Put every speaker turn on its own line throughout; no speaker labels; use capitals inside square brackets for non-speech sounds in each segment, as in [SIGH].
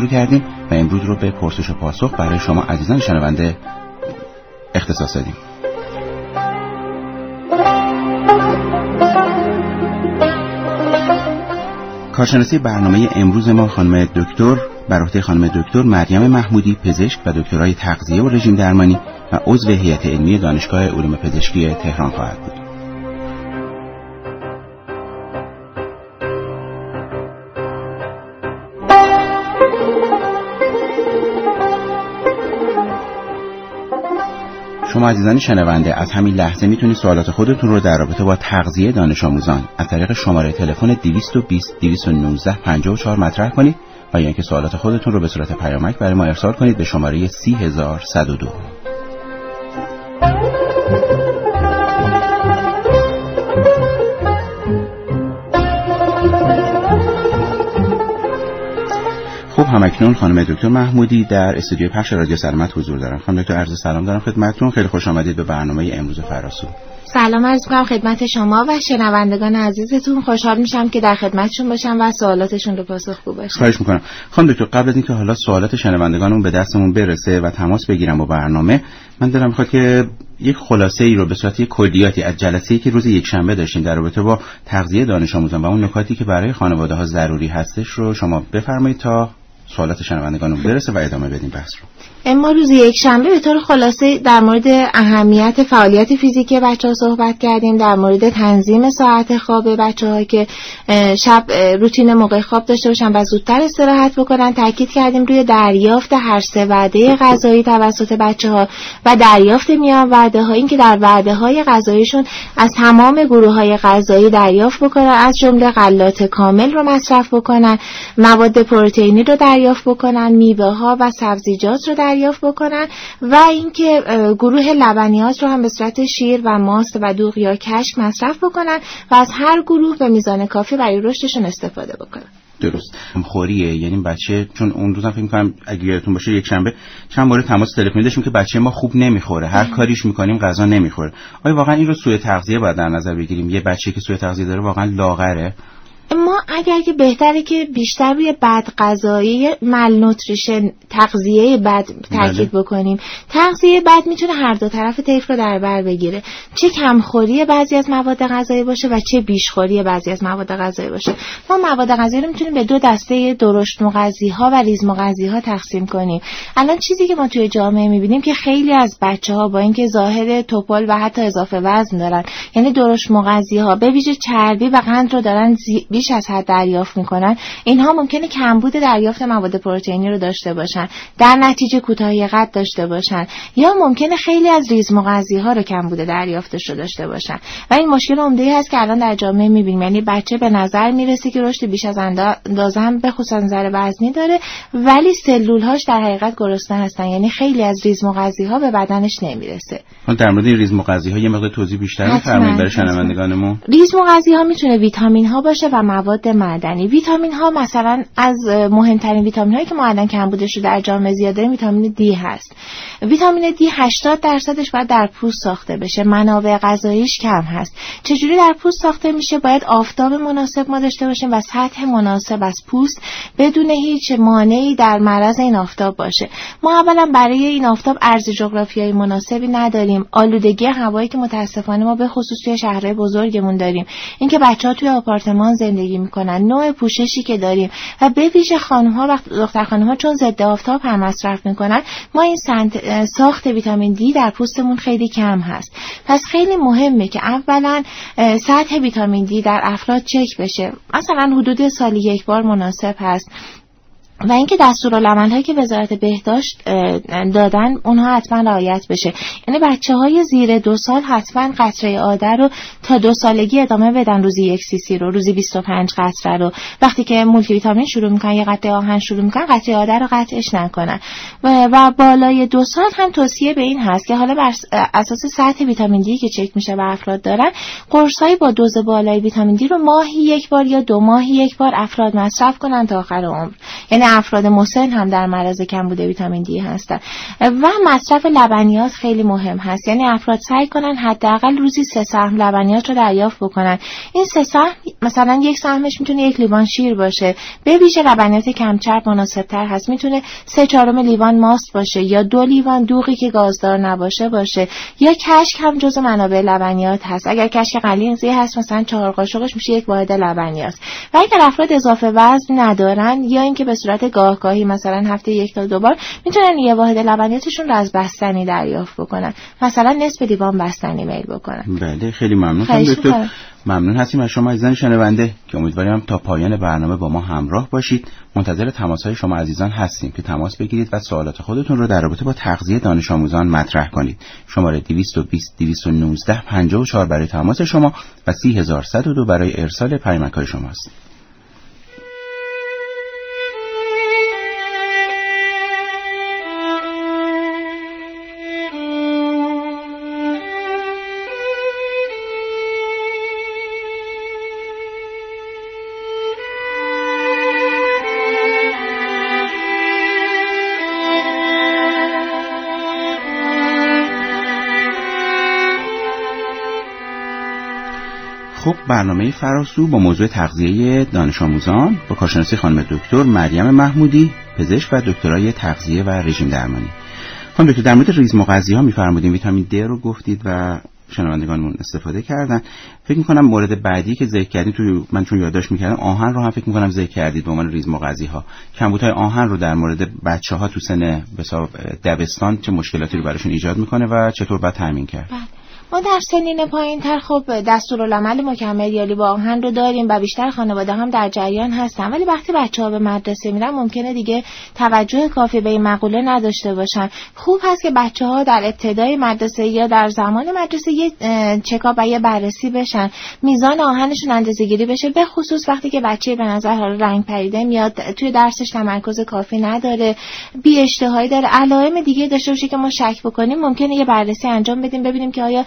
شروع کردیم و امروز رو به پرسش و پاسخ برای شما عزیزان شنونده اختصاص دادیم. کارشناسی برنامه امروز ما خانم دکتر بر عهده خانم دکتر مریم محمودی پزشک و دکترای تغذیه و رژیم درمانی و عضو هیئت علمی دانشگاه علوم پزشکی تهران خواهد بود. شما عزیزان شنونده از همین لحظه می‌تونید سوالات خودتون رو در رابطه با تغذیه دانش آموزان از طریق شماره تلفن 220 219 54 مطرح کنید و یا اینکه سوالات خودتون رو به صورت پیامک برای ما ارسال کنید به شماره 30102 همکنون خانم دکتر محمودی در استودیو پخش رادیو سلامت حضور دارن. خانم دکتر عرض سلام دارم خدمتتون. خیلی خوش آمدید به برنامه امروز فراسو.
سلام عرض می‌کنم خدمت شما و شنوندگان عزیزتون. خوشحال میشم که در خدمتشون باشم و سوالاتشون رو پاسخگو باشم.
خواهش می‌کنم. خانم دکتر قبل از اینکه حالا سوالات شنوندگانمون به دستمون برسه و تماس بگیرم با برنامه من دلم می‌خواد که یک خلاصه ای رو به صورت یک کلیاتی از جلسه ای که روز یک شنبه داشتیم در رابطه با تغذیه دانش آموزان و اون نکاتی که برای خانواده ها ضروری هستش رو شما بفرمایید تا سوالات شنوندگانمون برسه و ادامه بدیم بحث رو.
اما روز یک شنبه به طور خلاصه در مورد اهمیت فعالیت فیزیکی بچه ها صحبت کردیم در مورد تنظیم ساعت خواب بچه ها که شب روتین موقع خواب داشته باشن و زودتر استراحت بکنن تاکید کردیم روی دریافت هر سه وعده غذایی توسط بچه ها و دریافت میان وعده ها که در وعده های غذاییشون از تمام گروه های غذایی دریافت بکنن از جمله غلات کامل رو مصرف بکنن مواد پروتئینی رو دریافت بکنن میوه ها و سبزیجات رو دریافت بکنن و اینکه گروه لبنیات رو هم به صورت شیر و ماست و دوغ یا کشک مصرف بکنن و از هر گروه به میزان کافی برای رشدشون استفاده بکنن.
درست. خوریه. یعنی بچه چون اون روزم فکر می‌کنم اگه یادتون باشه یک شنبه چند مورد تماس تلفنی داشتیم که بچه ما خوب نمی‌خوره. هر کاریش می‌کنیم غذا نمی‌خوره. آیا واقعا این رو سوء تغذیه باید در نظر بگیریم؟ یه بچه که سوء تغذیه داره واقعا لاغره.
ما اگر که بهتره که بیشتر روی بد غذایی مالنوتریشن تغذیه بد تاکید بله. بکنیم. تغذیه بد می‌تونه هر دو طرف طیف رو در بر بگیره. چه کمخوری بعضی از مواد غذایی باشه و چه بیشخوری بعضی از مواد غذایی باشه. ما مواد غذایی رو می‌تونیم به دو دسته درشت مغذی ها و ریز مغذی ها تقسیم کنیم. الان چیزی که ما توی جامعه می‌بینیم که خیلی از بچه ها با اینکه ظاهر توپل و حتی اضافه وزن دارن یعنی درشت مغذی ها به ویژه چربی و قند رو دارن بیش از حد دریافت می‌کنن. اینها ممکنه کمبود دریافت مواد پروتئینی رو داشته باشن در نتیجه کوتاهی قد داشته باشن یا ممکنه خیلی از ریز مغذی ها رو کمبود دریافتش رو داشته باشن. و این مشکل عمده ای هست که الان در جامعه می‌بینیم. یعنی بچه به نظر می‌رسه که رشد بیش از اندازه هم به خصوص نظر وزنی داره ولی سلول هاش در حقیقت گرسنه هستن. یعنی خیلی از ریز مغذی ها به بدنش نمی‌رسه.
در مورد ریز مغذی ها یه مقدار توضیح بیشتر می‌فرمایید برای شنوندگانمون
ریز مغذی ها می‌تونه ویتامین ها باشه و مواد معدنی. ویتامین ها مثلا از مهمترین ویتامین هایی که معدن کمبودش رو در جامعه زیاد داره ویتامین دی هست. ویتامین دی 80 درصدش باید در پوست ساخته بشه. منابع غذاییش کم هست. چجوری در پوست ساخته میشه؟ باید آفتاب مناسب ما داشته باشیم و سطح مناسب از پوست بدون هیچ مانعی در معرض این آفتاب باشه. ما اولا برای این آفتاب ارز جغرافیایی مناسبی نداریم. آلودگی هوایی که متاسفانه ما به خصوص توی شهرهای بزرگمون داریم. اینکه بچه ها توی آپارتمان زندگی می‌کنن. نوع پوششی که داریم. و به ویژه خانم ها و دختر خانم ها چون ضد آفتاب هم مصرف می‌کنن ما این ساخت ویتامین دی در پوستمون خیلی کم هست. پس خیلی مهمه که اولا سطح ویتامین دی در افراد چک بشه. مثلا حدود سالی یک بار مناسب هست. و اینکه هایی که وزارت بهداشت دادن اونها حتما رعایت بشه. یعنی بچه های زیر دو سال حتما قطره آده رو تا دو سالگی ادامه بدن روزی یک سی سی رو روزی 25 قطره رو. وقتی که مولتی ویتامین شروع می‌کنن یا قطره آهن شروع می‌کنن قطره آده رو قطعش نکنن. و, و بالای دو سال هم توصیه به این هست که حالا بر اساس سطح ویتامین دی که چک میشه و افراد دارن قرصایی با دوز بالای ویتامین دی رو ماهی یک بار یا دو ماهی یک بار افراد مصرف کنن تا آخر عمر. یعنی افراد مسن هم در معرض کمبود ویتامین دی هستن. و مصرف لبنیات خیلی مهم هست. یعنی افراد سعی کنن حداقل روزی سه سهم لبنیات رو دریافت بکنن. این سه سهم مثلا یک سهمش می‌تونه یک لیوان شیر باشه. به ویژه لبنیات کمچرب مناسبتر هست. می‌تونه سه چهارم لیوان ماست باشه یا دو لیوان دوغی که گازدار نباشه باشه. یا کشک هم جز منابع لبنیات هست. اگر کشک قلیزی هست مثلا چهار قاشقش میشه یک واحد لبنیات و اگر افراد اضافه وزن ندارن یا اینکه به صورت گاهگاهی مثلا هفته یک تا دو بار می‌تونن یه واحد لبنیاتشون رو از بستنی دریافت بکنن. مثلا نصف لیوان بستنی میل بکنن.
بله خیلی ممنون. ممنون هستیم از شما عزیزان شنونده که امیدواریم تا پایان برنامه با ما همراه باشید. منتظر تماس های شما عزیزان هستیم که تماس بگیرید و سوالات خودتون رو در رابطه با تغذیه دانش آموزان مطرح کنید. شماره 220 219 54 برای تماس شما و 30102 برای ارسال پیامک های شماست. برنامه فراسو با موضوع تغذیه دانش آموزان با کارشناسی خانم دکتر مریم محمودی پزشک و دکترای تغذیه و رژیم درمانی. خانم دکتر در مورد ریز مغذی ها میفرمودیم ویتامین د رو گفتید و شنوندگانمون استفاده کردن. فکر می‌کنم مورد بعدی که ذکر کردید تو من چون یادداشت می‌کردم آهن رو هم فکر می‌کنم ذکر کردید به عنوان ریز مغذی ها. کمبودهای آهن رو در مورد بچه ها تو سن دبستان چه مشکلاتی رو براشون ایجاد می‌کنه و چطور باید تامین کرد؟
بله. ما در سنین پایین تر خب دستورالعمل مکمل یالی با آهن رو داریم و بیشتر خانواده هم در جریان هستن. ولی وقتی بچه ها به مدرسه میرن ممکنه دیگه توجه کافی به این مقوله نداشته باشن. خوب هست که بچه ها در ابتدای مدرسه یا در زمان مدرسه یه چکاپ و یه بررسی بشن. میزان آهنشون اندازه گیری بشه به خصوص وقتی که بچه به نظر رنگ پریده میاد توی درسش تمرکز کافی نداره. بی اشتهایی داره. علائم دیگه داشته باشه که ما شک بکنیم ممکنه یه بررسی انجام بدیم ببینیم که آیا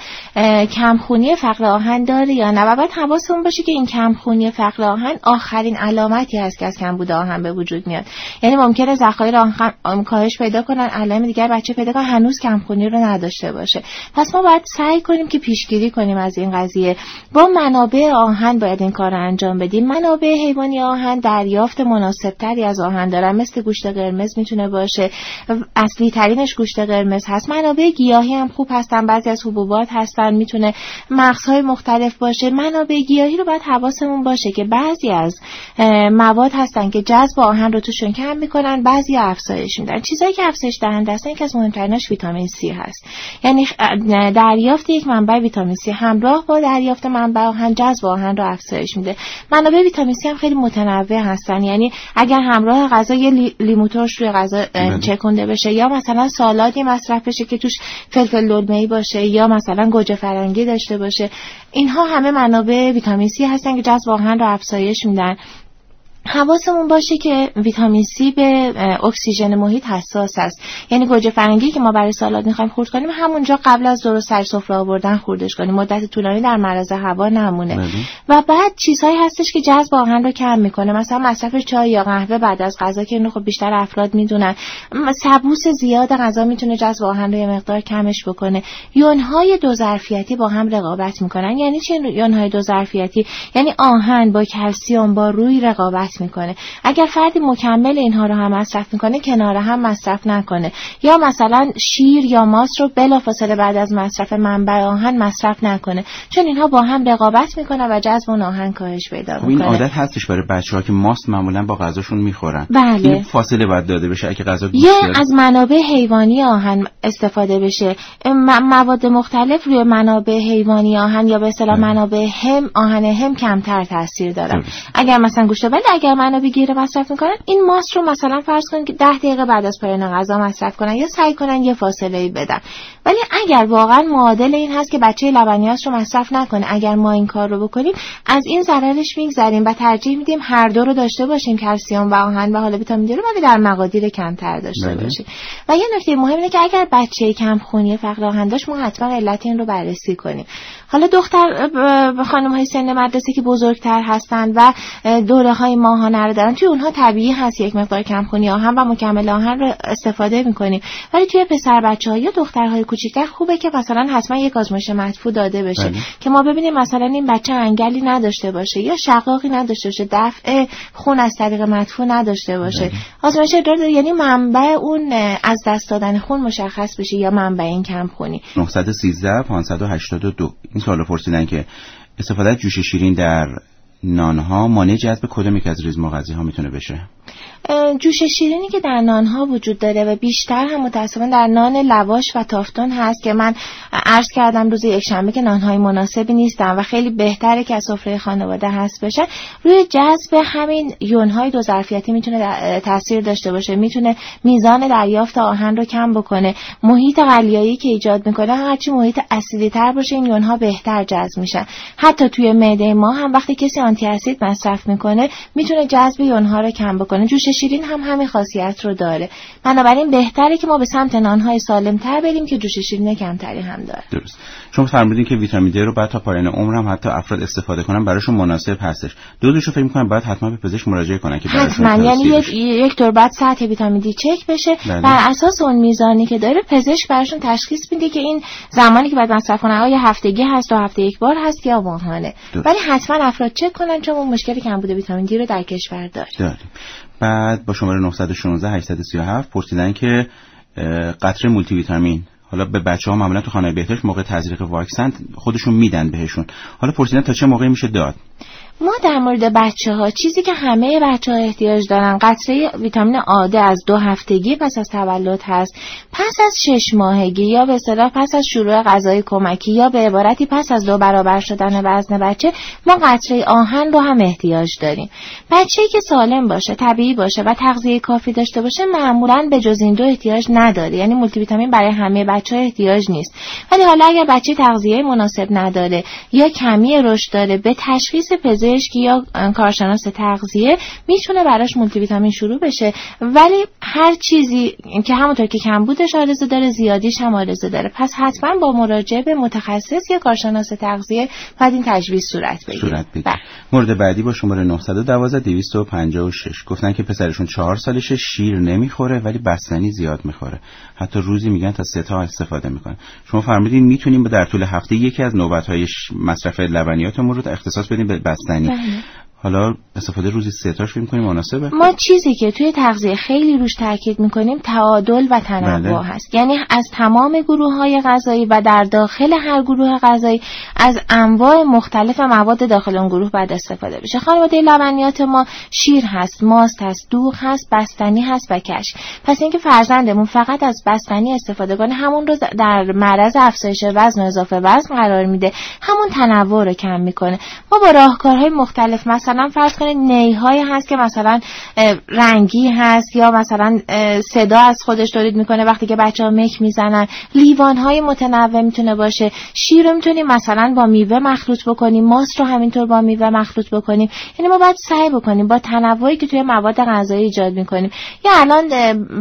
کمخونی فقر آهن داره یا نه؟ و باید حواسمون باشه که این کمخونی فقر آهن آخرین علامتی هست که از کمبود آهن به وجود میاد. یعنی ممکنه ذخایر آهن کاهش پیدا کنن علائم دیگر بچه پیدا کنن هنوز کمخونی رو نداشته باشه. پس ما باید سعی کنیم که پیشگیری کنیم از این قضیه. با منابع آهن باید این کار رو انجام بدیم. منابع حیوانی آهن دریافت مناسب تری از آهن دارن. مثل گوشت قرمز می‌تونه باشه. اصلی ترینش گوشت قرمز هست. منابع گیاهی هم خوب هستن. بعضی از حبوبات هستن می‌تونه مغزهای مختلف باشه. منابع گیاهی رو باید حواسمون باشه که بعضی از مواد هستن که جذب آهن رو توشون کم می‌کنن بعضی افزایش میدن. چیزایی که افزایش دهنده هستن که از مهمتریناش ویتامین سی هست. یعنی دریافت یک منبع ویتامین سی همراه با دریافت منبع آهن جذب آهن رو افزایش میده. منابع ویتامین سی هم خیلی متنوع هستن. یعنی اگر همراه غذا یه لیمو ترش روی غذا بله. چکونده بشه یا مثلا سالادی مصرف بشه که توش فلفل دلمه باشه یا مثلا گوجه فرنگی داشته باشه. اینها همه منابع ویتامین سی هستن که جذب آهن رو افزایش میدن. حواسمون باشه که ویتامین سی به اکسیژن محیط حساس است. یعنی گوجه فرنگی که ما برای سالاد می‌خوایم خورد کنیم همونجا قبل از درست سر سفره آوردن خوردش کنیم. مدت طولانی در معرض هوا نمونه. بله. و بعد چیزهایی هستش که جذب آهن رو کم می‌کنه. مثلا مصرف چای یا قهوه بعد از غذا که اینو خب بیشتر افراد می‌دونن. سبوس زیاد غذا می‌تونه جذب آهن رو یه مقدار کمش بکنه. یونهای دو ظرفیتی با هم رقابت می‌کنن. یعنی چه یونهای دو ظرفیتی. یعنی آهن با کلسیوم با روی رقابت می‌کنه. اگر فردی مکمل اینها رو هم مصرف می‌کنه کنار هم مصرف نکنه. یا مثلا شیر یا ماست رو بلافاصله بعد از مصرف منبع آهن مصرف نکنه. چون اینها با هم رقابت می‌کنه و جذب اون آهن کاهش پیدا
می‌کنه این عادت هستش برای بچه ها که ماست معمولا با غذاشون می‌خورن.
بله.
این فاصله باید داده بشه اگه غذا
یه از منابع حیوانی آهن استفاده بشه. مواد مختلف روی منابع حیوانی آهن یا به اصطلاح بله. منابع هم آهن هم کمتر تاثیر دارن. اگر مثلا گوشت ولی اگر منابع گیر مصرف می‌کنن این ماست رو مثلا فرض کنید که ده دقیقه بعد از پایان غذا مصرف کنن یا سعی کنن یه فاصله ای بدن. ولی اگر واقعا معادل این هست که بچه لبنیات رو مصرف نکنه اگر ما این کار رو بکنیم از این ضررش میگذریم و ترجیح میدیم هر دو رو داشته باشیم کلسیم و آهن و حالا ویتامین دی رو ولی در مقادیر کمتر داشته بله. باشیم. و یه نکته مهم اینه که اگر بچه کم خونی فقر آهن داشت ما حتما علت این رو بررسی کنیم. حالا دختر خانم های سن مدرسه که بزرگتر هستند و دوره های آهن رو دارن توی اونها طبیعی هست یک مقدار کمخونی آهن و مکمل آهن رو استفاده می‌کنیم. ولی توی پسر بچه ها یا دخترهای کوچیکتر خوبه که مثلا حتما یک آزمایش مدفوع داده بشه. بله. که ما ببینیم مثلا این بچه انگلی نداشته باشه یا شقاقی نداشته باشه دفع خون از طریق مدفوع نداشته باشه. بله. آزمایش یعنی منبع اون از دست دادن خون مشخص بشه یا منبع این کم خونی
913 582 این سوال پرسیدن که استفاده جوش شیرین در نانها مانع جذب کدوم یک از ریز مغذی ها می‌تونه بشه؟
جوش شیرینی که در نان ها وجود داره و بیشتر هم متاسفانه در نان لواش و تافتون هست که من عرض کردم روز یک شنبه که نان های مناسبی نیستن و خیلی بهتره که از سفره خانواده هست بشه. روی جذب همین یون های دو ظرفیتی می‌تونه تاثیر داشته باشه. می‌تونه میزان دریافت آهن رو کم بکنه. محیط قلیایی که ایجاد می‌کنه هرچی محیط اسیدی تر باشه این یون ها بهتر جذب میشن. حتی توی معده ما هم وقتی کسی آنتی اسید مصرف می‌کنه می‌تونه جذب یون ها رو کم بکنه. جوش شیرین هم همین خاصیت رو داره. بنابراین بهتره که ما به سمت نانهای سالم تر بریم که جوش شیرین کمتری هم داره.
درست. شما فرمودین که ویتامین دی رو بعد تا پایان عمر هم حتی افراد استفاده کنن براشون مناسب هستش. دو دوشو فکر می‌کنم بعد حتما به پزشک مراجعه کنن که
حتما. یعنی یک یک دور بعد سطح ویتامین دی چک بشه. بله. بر اساس اون میزانی که داره پزشک براشون تشخیص میده که این زمانی که بعد مصرف کنن آیا هفتگی هست و هفته یک بار هست یا ماهانه. ولی حتما افراد چک کنن چون اون مشکلی کمبود ویتامین دی رو در کشور داره.
بعد با شماره 916 837 پرسیدن که قطره مولتی ویتامین حالا به بچه ها معمولا تو خانه بهداشت موقع تزریق واکسن خودشون میدن بهشون. حالا پرسیدن تا چه موقعی میشه داد؟
ما در مورد بچه ها چیزی که همه بچه ها احتیاج دارن قطره ویتامین آ د از دو هفتگی پس از تولد هست پس از شش ماهگی یا به اصطلاح پس از شروع غذای کمکی یا به عبارتی پس از دو برابر شدن وزن بچه ما قطره آهن رو هم احتیاج داریم. بچه که سالم باشه طبیعی باشه و تغذیه کافی داشته باشه معمولا به جز این دو احتیاج نداره. یعنی مولتی ویتامین برای همه بچه ها احتیاج نیست. ولی حالا اگر بچه تغذیه مناسب نداره یا کمی رشد داره به تشخیص پزشک یا کارشناس تغذیه می‌تونه براش مولتی ویتامین شروع بشه. ولی هر چیزی که همونطور که کمبودش آرزو داره زیادیش هم آرزو داره. پس حتما با مراجعه به متخصص یا کارشناس تغذیه باید این تجویز صورت بگیره. صورت
بگیره. بله. مورد بعدی با شماره 912 256 گفتن که پسرشون چهار سالشه شیر نمی‌خوره ولی بستنی زیاد می‌خوره. حتی روزی میگن تا سه تا استفاده می‌کنه شما فرمودین می‌تونیم در طول هفته یکی از نوبت های مصرف لبنیاتمون رو اختصاص بدیم به بستنی بله. حالا استفاده روزی سه تاش فکر کنیم مناسبه.
ما چیزی که توی تغذیه خیلی روش تاکید می‌کنیم تعادل و تنوع بله. هست. یعنی از تمام گروه های غذایی و در داخل هر گروه غذایی از انواع مختلف مواد داخل اون گروه بعد استفاده بشه. خانواده لبنیات ما شیر هست ماست هست دوغ هست بستنی هست و کش پس اینکه فرزندمون فقط از بستنی استفاده کنه همون رو در معرض افزایش وزن و اضافه وزن قرار میده. همون تنوع رو کم می‌کنه. ما با راهکارهای مختلف مثلا مثلا فرض کنید نیهایی هست که مثلا رنگی هست یا مثلا صدا از خودش تولید می‌کنه وقتی که بچه ها مک می‌زنن. لیوان های متنوع می‌تونه باشه. شیر رو می‌تونیم مثلا با میوه مخلوط بکنیم. ماست رو همینطور با میوه مخلوط بکنیم. یعنی ما باید سعی بکنیم با تنوعی که توی مواد غذایی ایجاد می‌کنیم. یا الان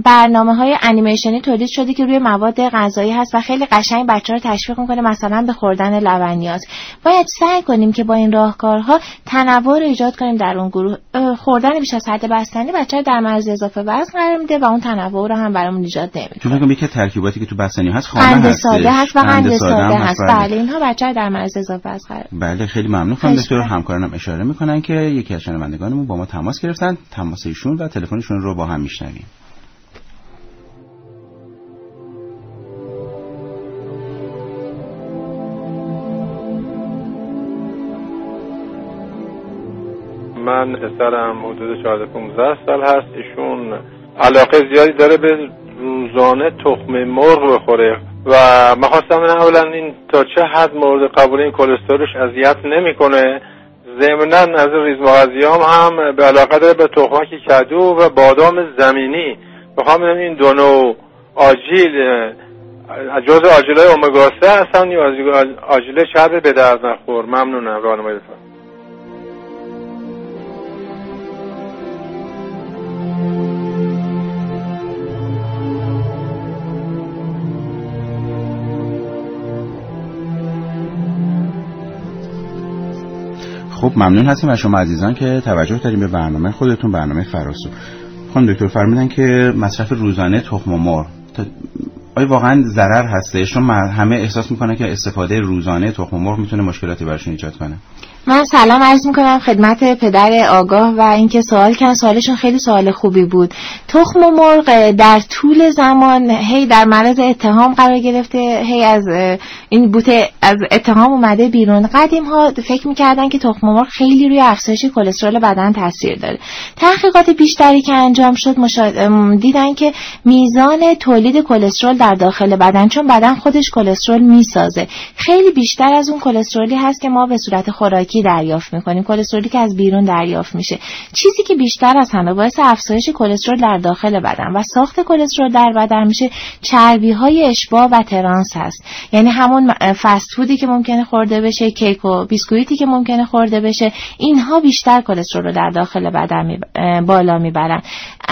برنامه های انیمیشنی تولید شده که روی مواد غذایی هست و خیلی قشنگ بچه رو تشویق می‌کنه مثلا به خوردن لبنیات. باید سعی کنیم که با این راهکارها تنوع رو ایجاد کنیم در اون گروه. خوردن بیش از حد بستنی بچه در مرز اضافه وزن قرار میده و اون تنوع رو هم برامون ایجاد نمی‌کنه.
چون یکی ترکیباتی که تو بستنی هست خامه هست
ساده هست و قند ساده هست. بله. اینها بچه در مرز اضافه وزن قرار
بله خیلی ممنون. خانم دکتر همکارانم اشاره می‌کنن که یکی از شنوندگانمون با ما تماس گرفتن. تماس ایشون و تلفنشون رو با هم میشنویم.
من پسرم حدود 14 15 سال هست. ایشون علاقه زیادی داره به روزانه تخم مرغ بخوره. و من خواستم اولا این تا چه حد مورد قبول این کلسترولش اذیت نمی‌کنه. ضمنا از ریزمغذیام هم به علاقه داره به تخمک کدو و بادام زمینی. بخوام این دو نوع آجیل جز آجیل های اومگا 3 هستن یا آجیل شرب به درد نخور؟ ممنونم. راهنمایی
خب ممنون هستیم از شما عزیزان که توجه داریم به برنامه خودتون برنامه فراسو. خانم دکتر فرمودن که مصرف روزانه تخم مرغ. آیا واقعا ضرر هستش؟ چون همه احساس می‌کنن که استفاده روزانه تخم مرغ می‌تونه مشکلاتی براشون ایجاد کنه.
من سلام عرض می‌کنم خدمت پدر آگاه و اینکه سوال کردن سوالشون خیلی سوال خوبی بود. تخم مرغ در طول زمان هی در معرض اتهام قرار گرفته. هی از این بوته از اتهام اومده بیرون. قدیم ها فکر می‌کردن که تخم مرغ خیلی روی افزایش کلسترول بدن تاثیر داره. تحقیقات بیشتری که انجام شد دیدن که میزان تولید کلسترول در داخل بدن چون بدن خودش کلسترول می‌سازه. خیلی بیشتر از اون کلسترولی هست که ما به صورت خوراکی دریافت می‌کنیم کلسترولی که از بیرون دریافت میشه. چیزی که بیشتر از همه باعث افزایش کلسترول در داخل بدن و ساخت کلسترول در بدن میشه چربی های اشباع و ترانس هست. یعنی همون فست فودی که ممکنه خورده بشه کیک و بیسکویتی که ممکنه خورده بشه اینها بیشتر کلسترول رو در داخل بدن بالا می‌برن.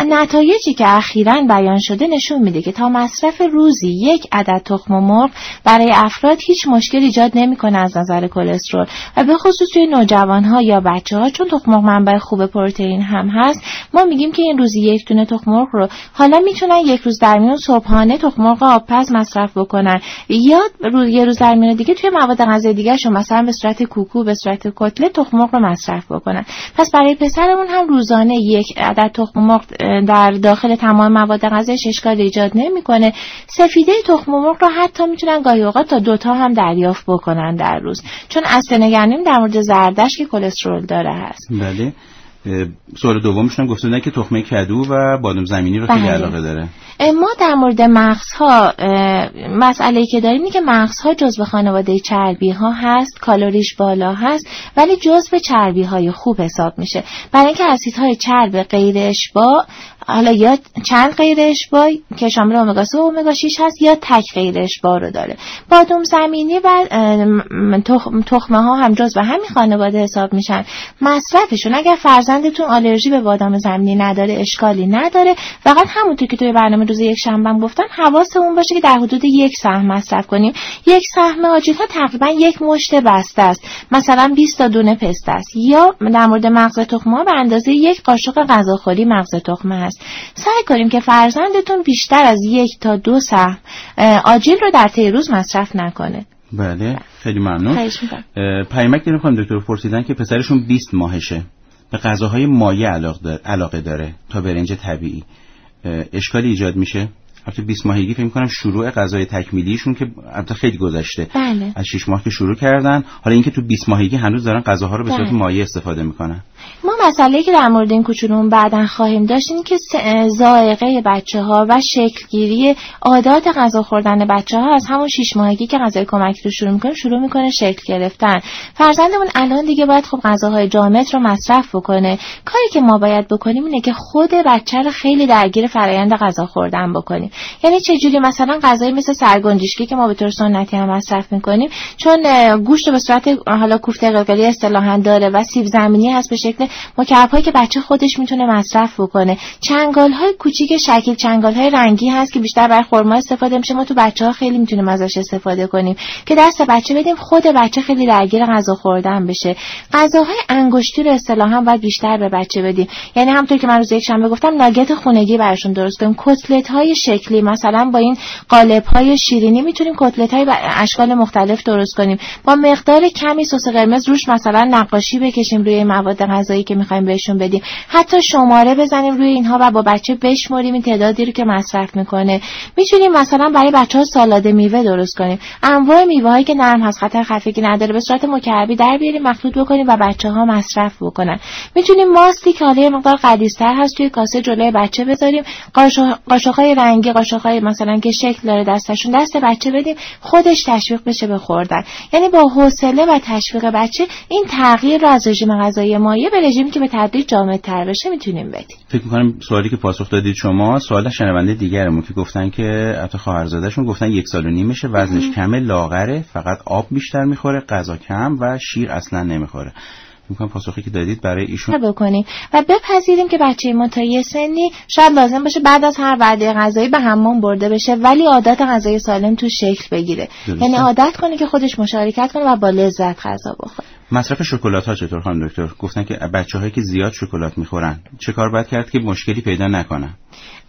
نتایجی که اخیرا بیان شده نشون میده که تا مصرف روزی یک عدد تخم مرغ برای افراد هیچ مشکل ایجاد نمی‌کنه از نظر کلسترول. و به خصوص توی نوجوان ها یا بچه ها چون تخم منبع خوب پروتئین هم هست ما میگیم که این روزی یک دونه تخم مرغ رو حالا می‌تونن یک روز در میون صبحانه تخم مرغ آبپز مصرف بکنن. یا روز یه روز در میون دیگه توی مواد غذایی دیگه شون مثلا به صورت کوکو به صورت کتلت تخم مرغ رو مصرف بکنن. پس برای پسرمون هم روزانه یک عدد تخم مرغ در داخل تمام مواد غذایی اشکال ایجاد نمی‌کنه. سفیده تخم مرغ رو حتی می‌تونن گاهی اوقات تا دوتا هم دریافت بکنن در روز. چون اصل نگرانیم در مورد زردش که کلسترول داره هست.
بله. سوال دومشون گفته که تخمه کدو و بادام زمینی رو خیلی بله. علاقه داره.
ما در مورد مغزها مسئله که داریم اینه که مغزها جزء خانواده چربی ها هست کالریش بالا هست ولی جزء چربی های خوب حساب میشه. برای اینکه اسیدهای چرب غیر اشباع حالا یا چند غیر اشباع که شامل امگا 3 و امگا 6 هست یا تک غیر اشباع رو داره. بادوم زمینی و تخمه ها هم جز به همین خانواده حساب میشن. مصرفشون اگر فرزندتون آلرژی به بادام زمینی نداره اشکالی نداره فقط همونطور که توی برنامه روز یک شنبه گفتن حواسمون باشه که در حدود یک سهم مصرف کنیم. یک سهم آجیل ها تقریبا یک مشت بسته است. مثلا 20 تا دونه پسته است. یا در مورد مغز تخمه به اندازه یک قاشق غذاخوری مغز تخمه هست. سعی کنیم که فرزندتون بیشتر از یک تا دو سهم آجیل رو در طی روز مصرف نکنه.
بله خیلی ممنون. پیامک داریم خانم دکتر پرسیدن که پسرشون 20 ماهشه. به غذاهای مایع علاقه داره تا برنج طبیعی. اشکالی ایجاد میشه؟ البته 20 ماهگی فکر کنم شروع غذای تکمیلیشون که البته خیلی گذشته.
بله.
از 6 ماه که شروع کردن. حالا اینکه تو 20 ماهگی هنوز دارن غذاها رو به صورت بله. مایع استفاده می‌کنن.
ما مسئله که در مورد این کوچولومون بعدا خواهیم داشت این که ذائقه بچه ها و شکلگیری عادات غذا خوردن بچه ها از همون 6 ماهگی که غذای کمکی رو شروع می‌کنه شروع می‌کنه شکل گرفتن. فرزندمون الان دیگه باید خب غذاهای جامد رو مصرف بکنه. کاری که ما باید بکنیم اینه که خود بچه رو خیلی درگیر فرایند غذا خوردن بکنیم. یعنی چه جوری مثلا غذایی مثل سرگنجشکی که ما به طور سنتی هم مصرف می‌کنیم چون گوشت به صورت حالا کوفته قلقلی اصطلاحا داره و سیب زمینی هست به شکل مکعب که بچه خودش می‌تونه مصرف بکنه. چنگال های کوچیک شکل چنگال های رنگی هست که بیشتر برای خرما استفاده میشه. ما تو بچه ها خیلی می‌تونیم ازش استفاده کنیم که دست بچه بدیم خود بچه خیلی درگیر غذا خوردن بشه. غذاهای انگشتی رو اصطلاحا باید بیشتر به بچه بدیم. یعنی همونطور که من روز یک شنبه گفتم ناگت خونگی براشون درست کنیم. کتلت های شکلی. مثلا با این قالب های شیرینی می‌تونیم کتلت های اشکال مختلف درست کنیم. با مقدار کمی سس قرمز روش مثلا نقاشی بکشیم روی مواد غذایی که می‌خوایم بهشون بدیم. حتی شماره بزنیم روی اینها و با بچه بشمریم این تعدادی رو که مصرف می‌کنه. می‌تونیم مثلا برای بچه ها سالاد میوه درست کنیم. انواع میوه هایی که نرم هست خطر خفگی نداره به صورت مکعبی در بیاریم مخلوط بکنیم و بچه ها مصرف بکنن. می‌تونیم ماستی که حالا مقدار قدیستر هست توی کاسه جلوی بچه بذاریم. قاشق های رنگی قاشق های مثلا که شکل داره دستشون دست بچه بدیم خودش تشویق بشه به خوردن. یعنی با حوصله و تشویق بچه این تغییر رو از رژیم غذایی مایع به رژیمی که به تدریج جامد تر بشه می‌تونیم بدیم.
فکر می‌کنم سوالی که پاسخ دادید شما سوال شنونده دیگرمون که گفتن که حتی خواهرزادهشون گفتن یک سال و نیمشه وزنش کمه لاغره فقط آب بیشتر می‌خوره غذا کم و شیر اصلا نمی‌خوره. می‌کنم پاسخی که دادید برای ایشون.
بکنیم. و بپذیریم که بچه ما تا یه سنی شاید لازم باشه بعد از هر وعده غذایی به حمام برده بشه ولی عادت غذایی سالم تو شکل بگیره. یعنی عادت کنه که خودش مشارکت کنه و با لذت غذا بخوره.
مصرف شکلات ها چطور خانم دکتر؟ گفتن که بچه هایی که زیاد شکلات می‌خورن چه کار باید کرد که مشکلی پیدا نکنن؟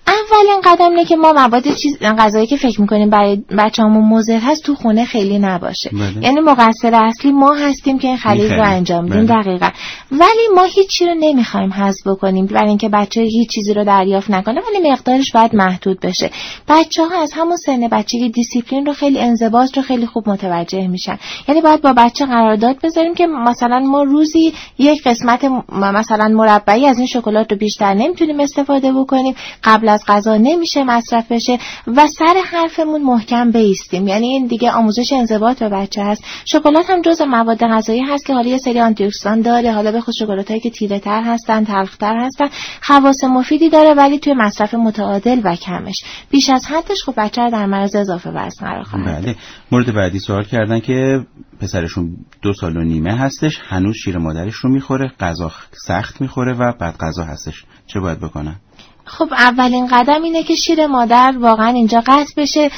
اولین قدم اینه که ما مواد چیز غذایی که فکر می‌کنیم برای بچه‌مون مضر هست تو خونه خیلی نباشه. بله. یعنی مقصر اصلی ما هستیم که این خرید رو انجام بدیم بله. دقیقا. ولی ما هیچی رو نمی‌خوایم حذف بکنیم برای اینکه بچه هیچ چیزی رو دریافت نکنه ولی مقدارش باید محدود بشه. بچه ها از همون سن بچگی دیسیپلین رو خیلی انضباط رو خیلی خوب متوجه میشن. یعنی باید با بچه قرارداد بذاریم که مثلا ما روزی یک قسمت مثلا مربعی از این شکلات رو بیشتر نمی‌تونیم استفاده بکنیم. قبل از غذا نمیشه مصرف بشه و سر حرفمون محکم بیستیم. یعنی این دیگه آموزش انضباط به بچه هست. شکلات هم جز مواد غذایی هست که حالا یه سری آنتی داره. حالا به خود شکلات که تیره تر هستن تلختر هستن خواص مفیدی داره ولی توی مصرف متعادل و کمش. بیش از حدش خب بچه در معرض اضافه وزن قرار خواهد
بله. مورد بعدی سوال کردن که پسرشون دو سال و نیمه هستش هنوز شیر مادرش رو می‌خوره غذا سخت می‌خوره و بعد غذا هستش. چه باید بکنن؟
خب اولین قدم اینه که شیر مادر واقعا اینجا قطع بشه.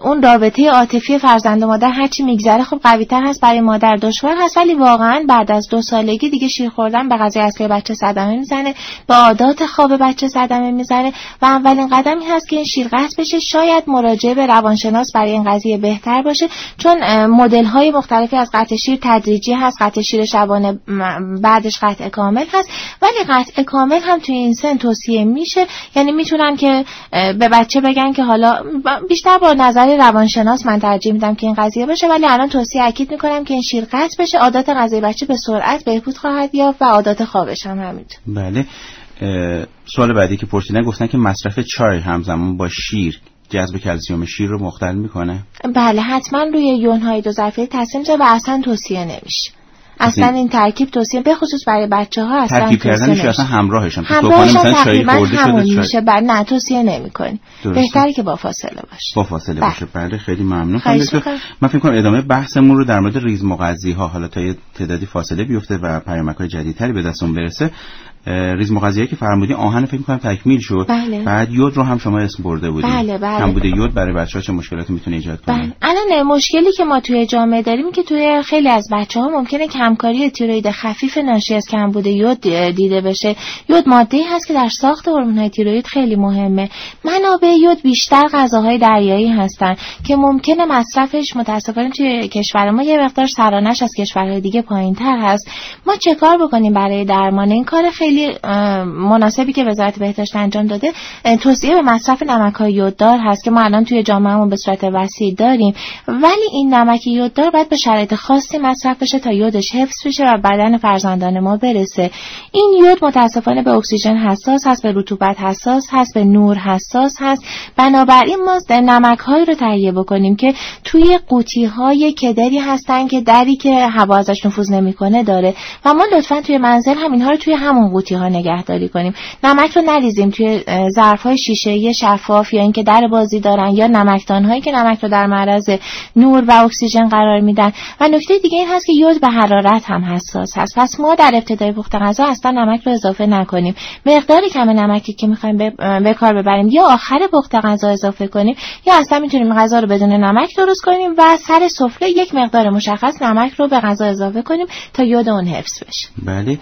اون رابطه عاطفی فرزند و مادر هرچی میگذره خب قوی تر هست برای مادر دشوار هست ولی واقعا بعد از دو سالگی دیگه شیر خوردن به قضیه اصلی بچه صدمه می‌زنه به عادات خواب بچه صدمه می‌زنه و اولین قدم این هست که این شیر قطع بشه. شاید مراجعه به روانشناس برای این قضیه بهتر باشه چون مدل های مختلفی از قطع شیر تدریجی هست قطع شیر شبانه بعدش قطع کامل هست ولی قطع کامل هم توی این سن توصیه میشه. یعنی می‌تونن که به بچه بگن که حالا بیشتر با نظر روانشناس من ترجیح میدم که این قضیه باشه ولی الان توصیه اکید می‌کنم که این شیر قطع بشه عادت غذای بچه به سرعت بهبود خواهد یافت و عادات خوابش هم همینطور.
بله. سوال بعدی که پرسیدن گفتن که مصرف چای همزمان با شیر جذب کلسیوم شیر رو مختل می‌کنه؟
بله حتما روی یون های دو ظرفه تصمیم و اصلا توصیه نمیشه. اصلا این ترکیب توصیه به خصوص برای بچه ها اصلا
ترکیب کردنش اصلا
همراهش تقریبا همون میشه. بر نه توصیه نمی‌کنی. بهتری که با فاصله باشه.
با فاصله بله. باشه. بله خیلی ممنون. من فکر کنم ادامه بحثمون رو در مورد ریز مغذی ها حالا تا یه تعدادی فاصله بیفته و پیامک های جدیدتری به دستمون برسه. ریز مغذی که فرمودی آهن فکر کنم تکمیل شد.
بله.
بعد یود رو هم شما اسم برده بودید
بله بله.
کم بوده یود برای بچه‌ها چه مشکلاتی می‌تونه ایجاد کنه؟
بله. الان مشکلی که ما توی جامعه داریم که توی خیلی از بچه‌ها ممکنه کمکاری تیروید خفیف ناشی از کمبود یود دیده بشه. یود ماده هست که در ساخت هورمون‌های تیروید خیلی مهمه. منابع یود بیشتر غذاهای دریایی هستن که ممکنه مصرفش متاسفانه توی کشور ما یه مقدار سرانش از کشورهای دیگه پایینتر هست. ما چه کار بکنیم برای درمان؟ این کار خیلی خیلی مناسبی که وزارت بهداشت انجام داده. توصیه به مصرف نمک های یوددار هست که ما الان توی جامعهمون به صورت وسیع داریم. ولی این نمک یوددار باید به شرایط خاصی مصرف بشه تا یودش حفظ بشه و بدن فرزندان ما برسه. این یود متاسفانه به اکسیژن حساس هست به رطوبت حساس هست به نور حساس هست. بنابراین ما نمک هایی رو تهیه بکنیم که توی قوطی های کدری هستن که دری که هوا ازش نفوذ نمی‌کنه داره. و ما لطفا توی منزل هم اینها رو توی همون قوطی ها نگهداری کنیم. نمک رو نریزیم توی ظرف های شیشه شفاف یا اینکه در بازی دارن یا نمکدان هایی که نمک رو در معرض نور و اکسیژن قرار میدن. و نکته دیگه این هست که یود به حرارت هم حساس هست. پس ما در ابتدای پخت غذا اصلا نمک رو اضافه نکنیم. مقدار کم نمکی که می‌خوایم به کار ببریم یا آخر پخت غذا اضافه کنیم یا اصلا می‌تونیم غذا رو بدون نمک درست کنیم و سر سفره یک مقدار مشخص نمک رو به غذا اضافه کنیم تا یود اون حفظ بشه.
بله.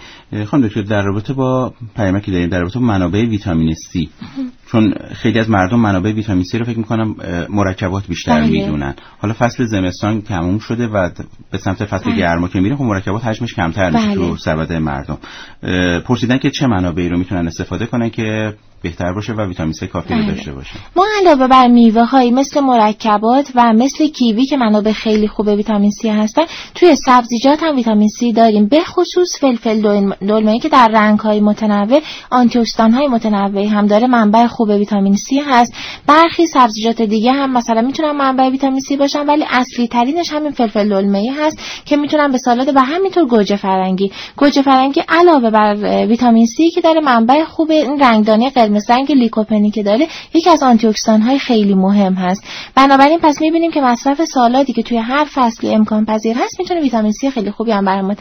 خانم دکتر در رابطه با پیامکی داریم در رابطه با منابع ویتامین C [LAUGHS] چون خیلی از مردم منابع ویتامین C رو فکر می‌کنم مرکبات بیشتر بله. می‌دونن حالا فصل زمستان تموم شده و به سمت فصل بله. گرما که میره خب مرکبات حجمش کمتر میشه بله. تو سبد مردم پرسیدن که چه منابعی رو می‌تونن استفاده کنن که بهتر باشه و ویتامین C کافی بله. داشته باشه
ما علاوه بر میوه هایی مثل مرکبات و مثل کیوی که منابع خیلی خوب ویتامین C هستن توی سبزیجات هم ویتامین C داریم به خصوص فلفل دلمه که در رنگ های متنوع آنتی های متنوعی هم داره منبع خوب ویتامین C هست. برخی سبزیجات دیگه هم مثلا می‌تونن منبع ویتامین C باشن ولی اصلی ترینش همین فلفل دلمه هست که می‌تونن به سالاد و همینطور گوجه فرنگی. گوجه فرنگی علاوه بر ویتامین C که داره منبع خوب این رنگدانی قرمز رنگ لیکوپنی که داره یکی از آنتی های خیلی مهم هست. بنابراین پس می‌بینیم که مصرف سالادی که توی هر فصلی امکان پذیر هست می‌تونه ویتامین C خیلی خوبی هم برای ما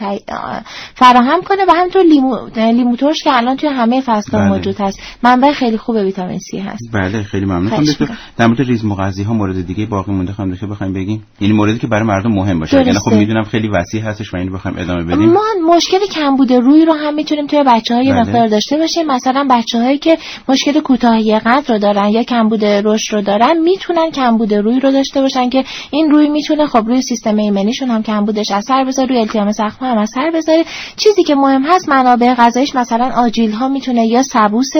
فراهم کنه و همینطور لیمو لیمو ترش که الان توی همه فصل
بله.
موجود هست. منبع خیلی خوب ویتامین سی هست.
بله خیلی ممنون. دکتر. در مورد ریز مغذی ها مورد دیگه باقی مونده خانم دکتر بخوایم بگیم. یعنی موردی که برای مردم مهم باشه. یعنی خب. می‌دونم خیلی وسیع هستش و اینو بخوایم ادامه بدیم.
ما مشکل کمبود روی رو هم می‌تونیم توی بچه های
بله.
مقدار داشته باشیم. مثلا بچه هایی که مشکل کوتاهی قد رو دارن یا کمبود رشد رو دارن می‌تونن کمبود روی رو داشته باشن که این روی می‌تونه خب روی سیستم ایمنیشون هم کمبودش اثر بذاره روی التیام زخم هم اثر بذاره چیزی که مهم هست منابع غذاییش مثلا آجیل ها می‌تونه یا سبوس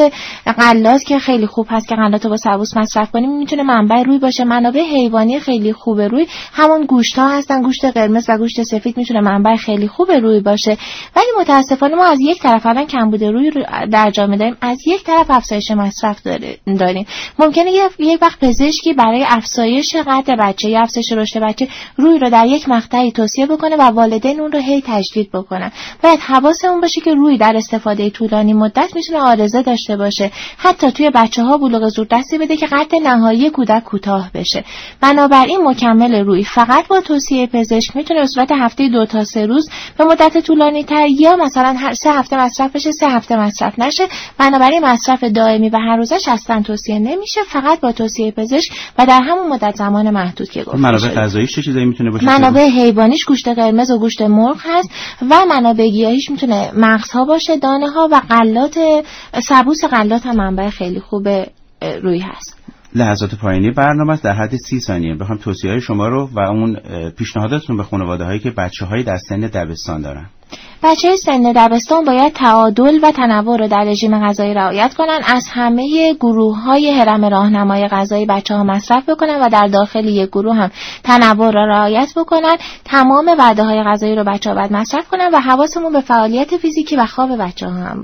غلات که خیلی خوب هست که غلات با سبوس مصرف کنیم. می‌تونه منبع روی باشه. منابع حیوانی خیلی خوب روی. همون گوشت ها هستن گوشت قرمز و گوشت سفید می‌تونه منبع خیلی خوب روی باشه. ولی متاسفانه ما از یک طرف الان کمبود روی رو در جامعه داریم از یک طرف افزایش مصرف داریم. ممکنه یک وقت پزشکی برای افزایش قد بچه یا افزایش رشد بچه روی رو در یک مقطعی توصیه بکنه و والدین اون رو هی تجدید بکنن. باید حواسمون باشه که روی در استفاده طولانی مدت می‌تونه آرزه داشته باشه. حتی توی بچه ها بلوغ زودرسی بده که قد نهایی کودک کوتاه بشه. بنابراین مکمل روی. فقط با توصیه پزشک می‌تونه به صورت هفته دو تا سه روز به مدت طولانی تر یا مثلا هر سه هفته مصرف بشه سه هفته مصرف نشه. بنابراین مصرف دائمی و هر روزش اصلا توصیه نمیشه. فقط با توصیه پزشک و در همون مدت زمان محدود که گفته
منابع
شده.
غذاییش چه چیزایی می‌تونه باشه؟
منابع حیوانیش گوشت قرمز و گوشت مرغ هست و منابع گیاهیش می‌تونه مغزها باشه دانه ها و غلات سبوس غلات هم منبع خیلی خوب. اه، روی هست.
لحظات پایانی برنامه است. در حد سی ثانیه. بخوام توصیه های شما رو و اون اه، پیشنهاداتتون به خانواده هایی که بچه هایی در سن دبستان دارن.
بچه های سن دبستان باید تعادل و تنوع رو در رژیم غذایی رعایت کنن از همه گروه های هرم راهنمای غذایی بچه ها مصرف بکنن و در داخل یک گروه هم تنوع را رعایت بکنن. تمام وعده های غذایی رو بچه ها باید مصرف کنن و حواسمون به فعالیت فیزیکی و خواب بچه ها هم